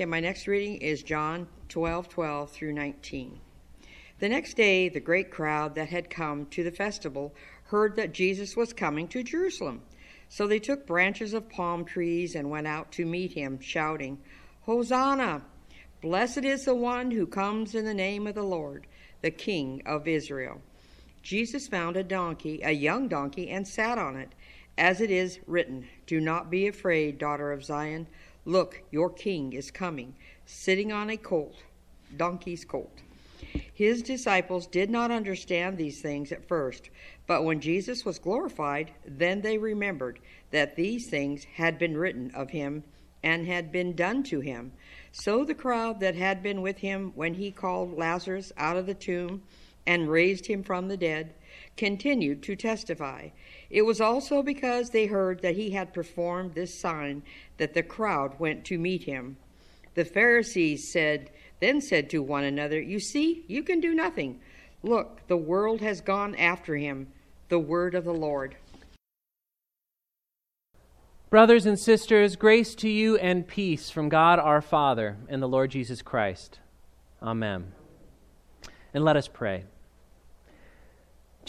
Okay, my next reading is John 12 12 through 19. The next day, the great crowd that had come to the festival heard that Jesus was coming to Jerusalem. So they took branches of palm trees and went out to meet him, shouting, Hosanna! Blessed is the one who comes in the name of the Lord, the King of Israel. Jesus found a donkey, a young donkey, and sat on it, as it is written, Do not be afraid, daughter of Zion. Look, your king is coming, sitting on a colt, donkey's colt. His disciples did not understand these things at first, but when Jesus was glorified, then they remembered that these things had been written of him and had been done to him. So the crowd that had been with him when he called Lazarus out of the tomb and raised him from the dead continued to testify. It was also because they heard that he had performed this sign that the crowd went to meet him. The Pharisees said, then said to one another, You see, you can do nothing. Look, the world has gone after him. The word of the Lord. Brothers and sisters, grace to you and peace from God our Father and the Lord Jesus Christ. Amen. And let us pray.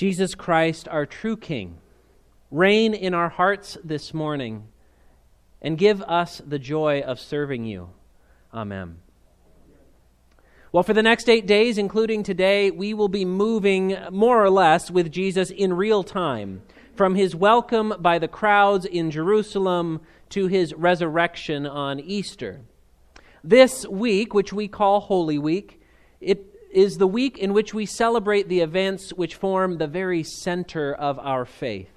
Jesus Christ, our true King, reign in our hearts this morning and give us the joy of serving you. Amen. Well, for the next eight days, including today, we will be moving more or less with Jesus in real time, from his welcome by the crowds in Jerusalem to his resurrection on Easter. This week, which we call Holy Week, it is the week in which we celebrate the events which form the very center of our faith.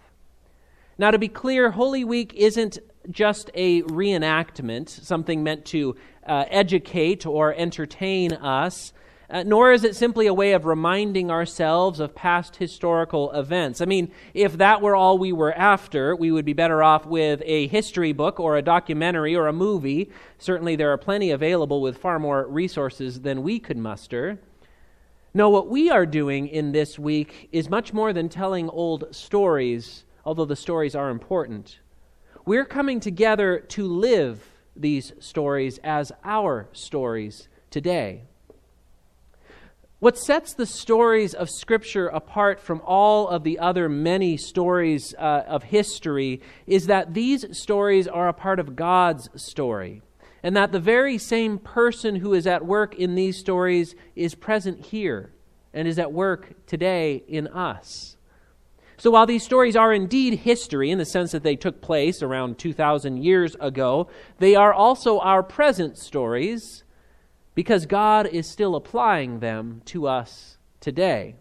Now, to be clear, Holy Week isn't just a reenactment, something meant to uh, educate or entertain us, uh, nor is it simply a way of reminding ourselves of past historical events. I mean, if that were all we were after, we would be better off with a history book or a documentary or a movie. Certainly, there are plenty available with far more resources than we could muster. No, what we are doing in this week is much more than telling old stories, although the stories are important. We're coming together to live these stories as our stories today. What sets the stories of Scripture apart from all of the other many stories uh, of history is that these stories are a part of God's story and that the very same person who is at work in these stories is present here and is at work today in us. So while these stories are indeed history in the sense that they took place around 2,000 years ago, they are also our present stories because God is still applying them to us today,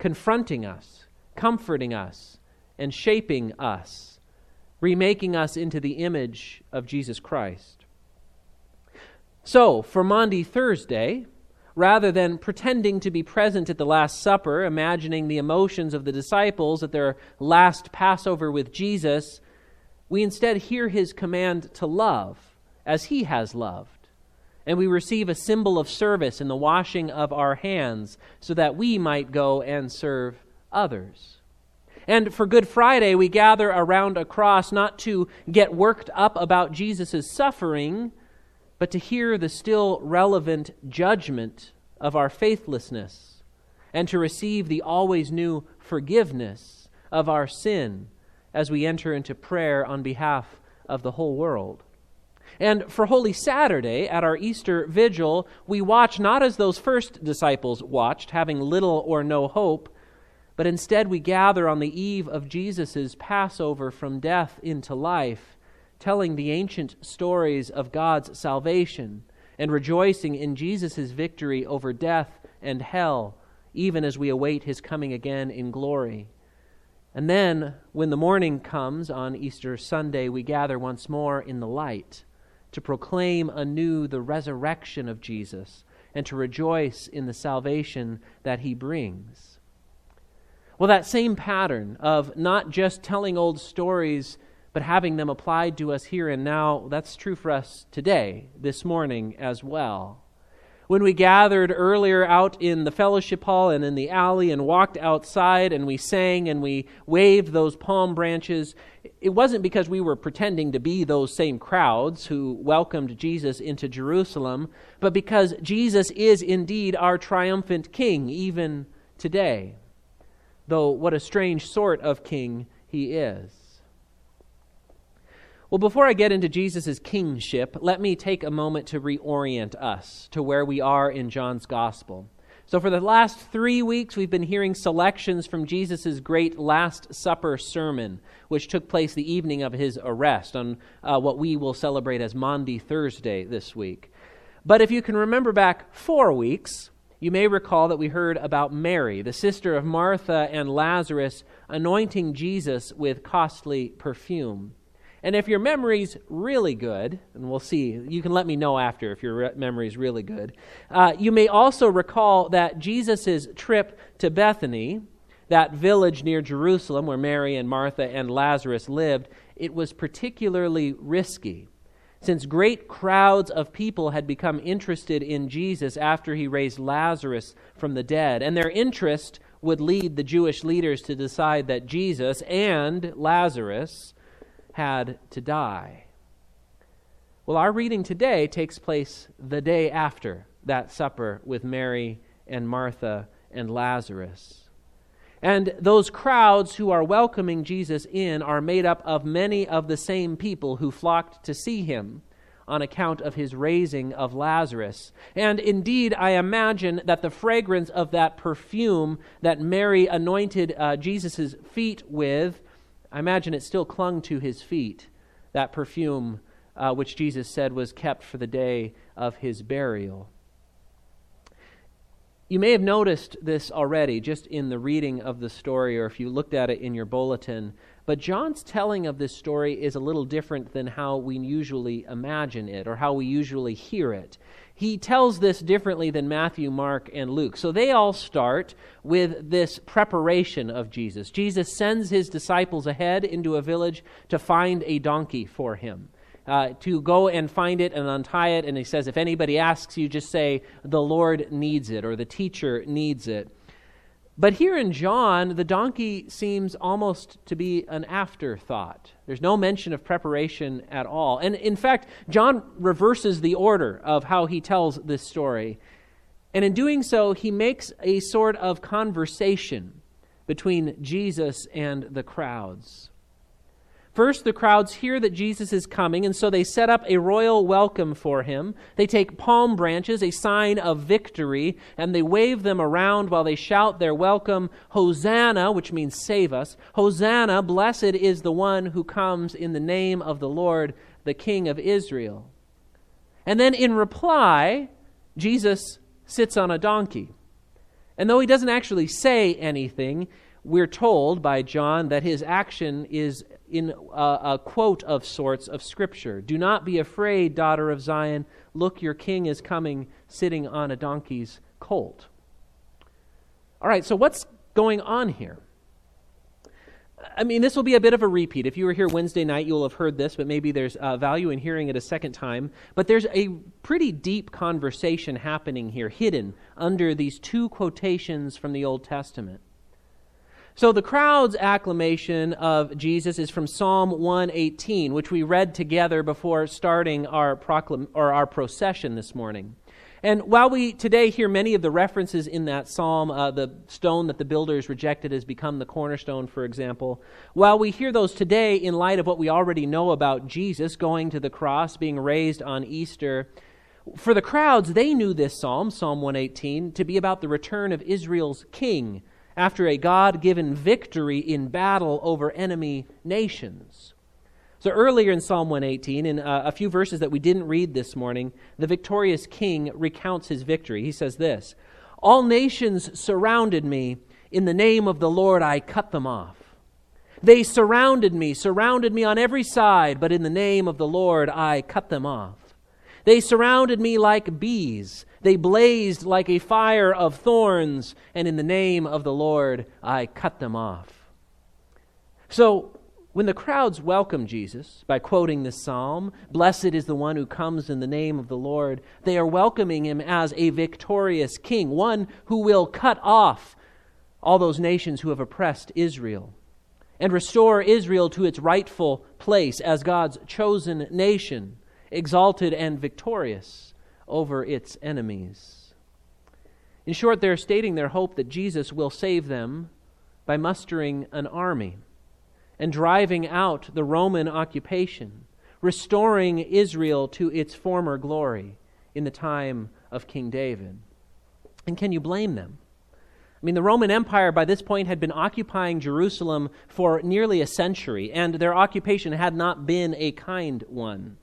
confronting us, comforting us, and shaping us, remaking us into the image of Jesus Christ. So, for Maundy Thursday, rather than pretending to be present at the Last Supper, imagining the emotions of the disciples at their last Passover with Jesus, we instead hear his command to love as he has loved. And we receive a symbol of service in the washing of our hands so that we might go and serve others. And for Good Friday, we gather around a cross not to get worked up about Jesus' suffering but to hear the still relevant judgment of our faithlessness and to receive the always new forgiveness of our sin as we enter into prayer on behalf of the whole world. And for Holy Saturday, at our Easter vigil, we watch not as those first disciples watched, having little or no hope, but instead we gather on the eve of Jesus' Passover from death into life telling the ancient stories of God's salvation and rejoicing in Jesus' victory over death and hell, even as we await his coming again in glory. And then, when the morning comes on Easter Sunday, we gather once more in the light to proclaim anew the resurrection of Jesus and to rejoice in the salvation that he brings. Well, that same pattern of not just telling old stories but having them applied to us here and now, that's true for us today, this morning as well. when we gathered earlier out in the fellowship hall and in the alley and walked outside and we sang and we waved those palm branches, it wasn't because we were pretending to be those same crowds who welcomed Jesus into Jerusalem, but because Jesus is indeed our triumphant king even today. Though, what a strange sort of king he is. Well, before I get into Jesus' kingship, let me take a moment to reorient us to where we are in John's gospel. So, for the last three weeks, we've been hearing selections from Jesus' great Last Supper sermon, which took place the evening of his arrest on uh, what we will celebrate as Maundy Thursday this week. But if you can remember back four weeks, you may recall that we heard about Mary, the sister of Martha and Lazarus, anointing Jesus with costly perfume. And if your memory's really good, and we'll see, you can let me know after if your re- memory's really good, uh, you may also recall that Jesus' trip to Bethany, that village near Jerusalem where Mary and Martha and Lazarus lived, it was particularly risky since great crowds of people had become interested in Jesus after he raised Lazarus from the dead. And their interest would lead the Jewish leaders to decide that Jesus and Lazarus had to die. Well, our reading today takes place the day after that supper with Mary and Martha and Lazarus. And those crowds who are welcoming Jesus in are made up of many of the same people who flocked to see him on account of his raising of Lazarus. And indeed, I imagine that the fragrance of that perfume that Mary anointed uh, Jesus' feet with I imagine it still clung to his feet, that perfume uh, which Jesus said was kept for the day of his burial. You may have noticed this already just in the reading of the story, or if you looked at it in your bulletin. But John's telling of this story is a little different than how we usually imagine it or how we usually hear it he tells this differently than Matthew, Mark, and Luke. So they all start with this preparation of Jesus. Jesus sends his disciples ahead into a village to find a donkey for him. Uh, to go and find it and untie it. And he says, if anybody asks you, just say, the Lord needs it or the teacher needs it. But here in John, the donkey seems almost to be an afterthought. There's no mention of preparation at all. And in fact, John reverses the order of how he tells this story. And in doing so, he makes a sort of conversation between Jesus and the crowds. First, the crowds hear that Jesus is coming, and so they set up a royal welcome for him. They take palm branches, a sign of victory, and they wave them around while they shout their welcome, Hosanna, which means save us. Hosanna, blessed is the one who comes in the name of the Lord, the King of Israel. And then in reply, Jesus sits on a donkey. And though he doesn't actually say anything, we're told by John that his action is in a, a, quote of sorts of Scripture Do not be afraid, daughter of Zion. Look, your king is coming, sitting on a donkey's colt. All right, so what's going on here? I mean, this will be a bit of a repeat. If you were here Wednesday night, you'll have heard this, but maybe there's uh, value in hearing it a second time. But there's a pretty deep conversation happening here, hidden under these two quotations from the Old Testament. So the crowd's acclamation of Jesus is from Psalm 118, which we read together before starting our proclam- or our procession this morning. And while we today hear many of the references in that psalm, uh, the stone that the builders rejected has become the cornerstone, for example, while we hear those today in light of what we already know about Jesus going to the cross, being raised on Easter, for the crowds, they knew this psalm, Psalm 118, to be about the return of Israel's king after a God given victory in battle over enemy nations. So, earlier in Psalm 118, in uh, a few verses that we didn't read this morning, the victorious king recounts his victory. He says this All nations surrounded me. In the name of the Lord, I cut them off. They surrounded me, surrounded me on every side, but in the name of the Lord, I cut them off. They surrounded me like bees. They blazed like a fire of thorns, and in the name of the Lord I cut them off. So, When the crowds welcome Jesus by quoting this psalm, Blessed is the one who comes in the name of the Lord, they are welcoming him as a victorious king, one who will cut off all those nations who have oppressed Israel and restore Israel to its rightful place as God's chosen nation, exalted and victorious over its enemies. In short, they're stating their hope that Jesus will save them by mustering an army and driving out the Roman occupation, restoring Israel to its former glory in the time of King David. And can you blame them? I mean, the Roman Empire by this point had been occupying Jerusalem for nearly a century, and their occupation had not been a kind one.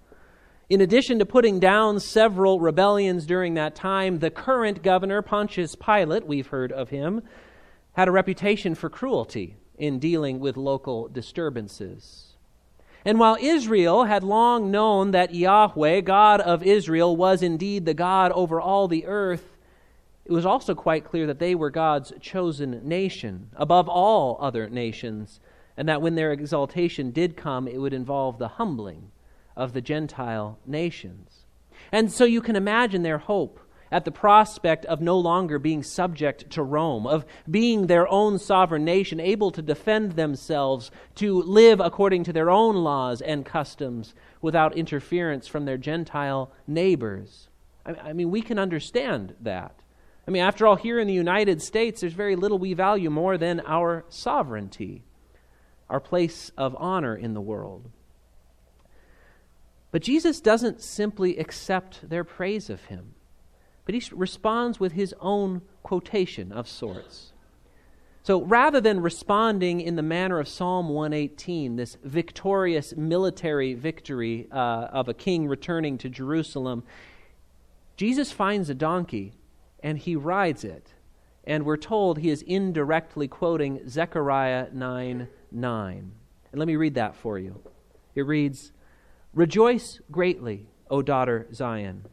In addition to putting down several rebellions during that time, the current governor, Pontius Pilate, we've heard of him, had a reputation for cruelty in dealing with local disturbances. And while Israel had long known that Yahweh, God of Israel, was indeed the God over all the earth, it was also quite clear that they were God's chosen nation, above all other nations, and that when their exaltation did come, it would involve the humbling of the Gentile nations. And so you can imagine their hope at the prospect of no longer being subject to Rome, of being their own sovereign nation, able to defend themselves, to live according to their own laws and customs without interference from their Gentile neighbors. I mean, we can understand that. I mean, after all, here in the United States, there's very little we value more than our sovereignty, our place of honor in the world. But Jesus doesn't simply accept their praise of him but he responds with his own quotation of sorts. So rather than responding in the manner of Psalm 118, this victorious military victory uh, of a king returning to Jerusalem, Jesus finds a donkey and he rides it. And we're told he is indirectly quoting Zechariah 9 9. And let me read that for you. It reads Rejoice greatly, O daughter Zion.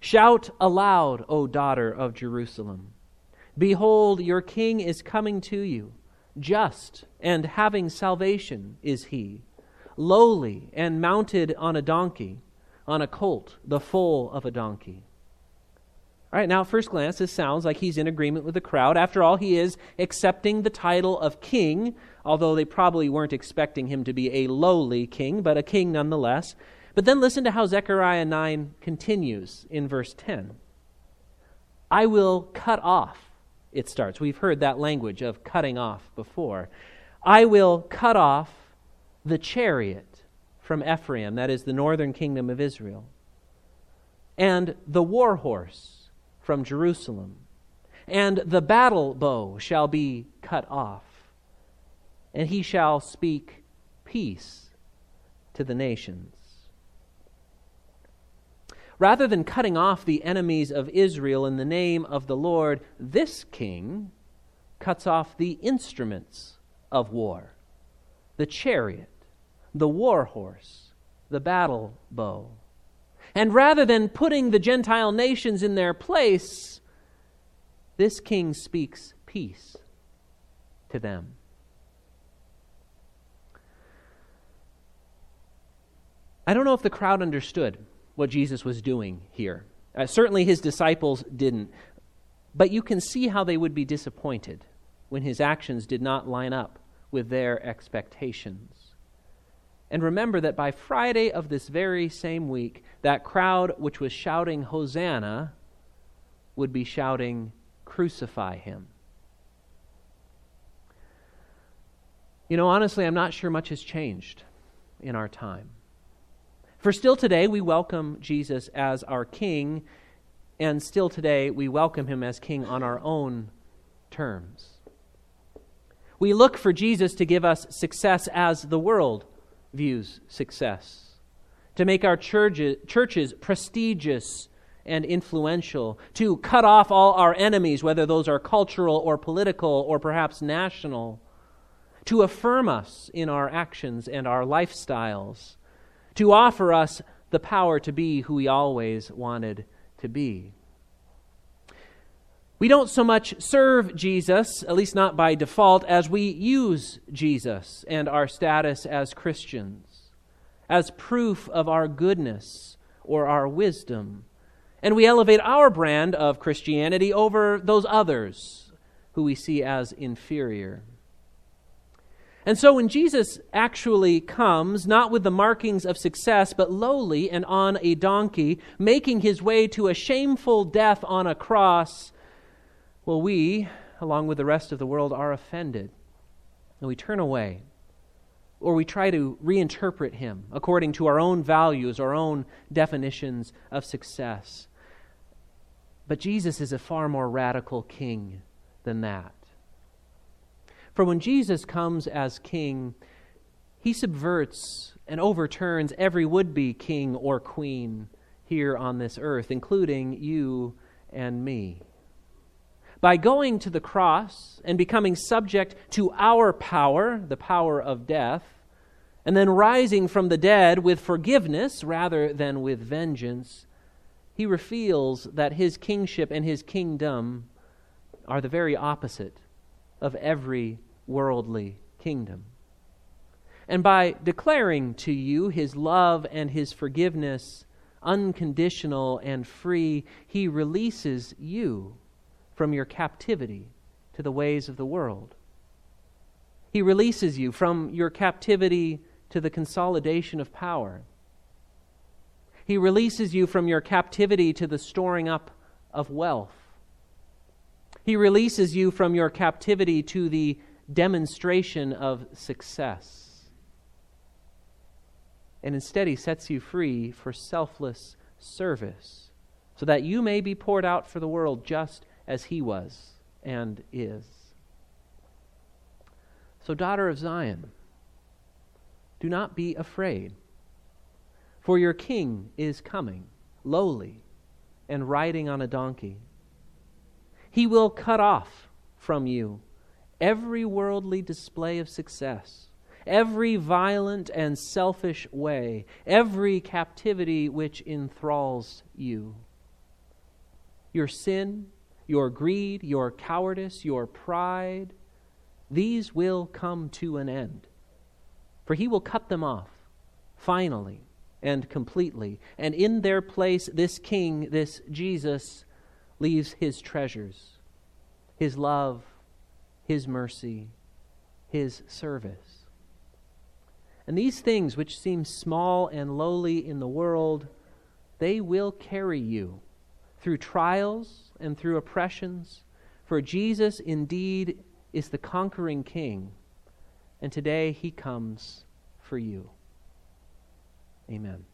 Shout aloud, O daughter of Jerusalem. Behold, your king is coming to you. Just and having salvation is he, lowly and mounted on a donkey, on a colt, the foal of a donkey. All right, now at first glance, this sounds like he's in agreement with the crowd. After all, he is accepting the title of king, although they probably weren't expecting him to be a lowly king, but a king nonetheless. But then listen to how Zechariah 9 continues in verse 10. I will cut off, it starts. We've heard that language of cutting off before. I will cut off the chariot from Ephraim, that is the northern kingdom of Israel, and the war horse from Jerusalem, and the battle bow shall be cut off, and he shall speak peace to the nations. Rather than cutting off the enemies of Israel in the name of the Lord, this king cuts off the instruments of war the chariot, the war horse, the battle bow. And rather than putting the Gentile nations in their place, this king speaks peace to them. I don't know if the crowd understood what Jesus was doing here. Uh, certainly his disciples didn't. But you can see how they would be disappointed when his actions did not line up with their expectations. And remember that by Friday of this very same week, that crowd which was shouting, Hosanna, would be shouting, Crucify him. You know, honestly, I'm not sure much has changed in our time. For still today, we welcome Jesus as our King, and still today, we welcome him as King on our own terms. We look for Jesus to give us success as the world views success, to make our churches, churches prestigious and influential, to cut off all our enemies, whether those are cultural or political or perhaps national, to affirm us in our actions and our lifestyles to offer us the power to be who we always wanted to be. We don't so much serve Jesus, at least not by default, as we use Jesus and our status as Christians, as proof of our goodness or our wisdom. And we elevate our brand of Christianity over those others who we see as inferior. And so when Jesus actually comes, not with the markings of success, but lowly and on a donkey, making his way to a shameful death on a cross, well, we, along with the rest of the world, are offended. And we turn away. Or we try to reinterpret him according to our own values, our own definitions of success. But Jesus is a far more radical king than that. For when Jesus comes as king, he subverts and overturns every would be king or queen here on this earth, including you and me by going to the cross and becoming subject to our power, the power of death, and then rising from the dead with forgiveness rather than with vengeance, he reveals that his kingship and his kingdom are the very opposite of every worldly kingdom. And by declaring to you his love and his forgiveness, unconditional and free, he releases you from your captivity to the ways of the world. He releases you from your captivity to the consolidation of power. He releases you from your captivity to the storing up of wealth. He releases you from your captivity to the demonstration of success. And instead, He sets you free for selfless service so that you may be poured out for the world just as he was and is. So, daughter of Zion, do not be afraid, for your king is coming, lowly and riding on a donkey. He will cut off from you every worldly display of success, every violent and selfish way, every captivity which enthralls you. Your sin your greed, your cowardice, your pride, these will come to an end. For he will cut them off, finally and completely. And in their place, this king, this Jesus, leaves his treasures, his love, his mercy, his service. And these things, which seem small and lowly in the world, they will carry you through trials and through oppressions. For Jesus indeed is the conquering king, and today he comes for you. Amen.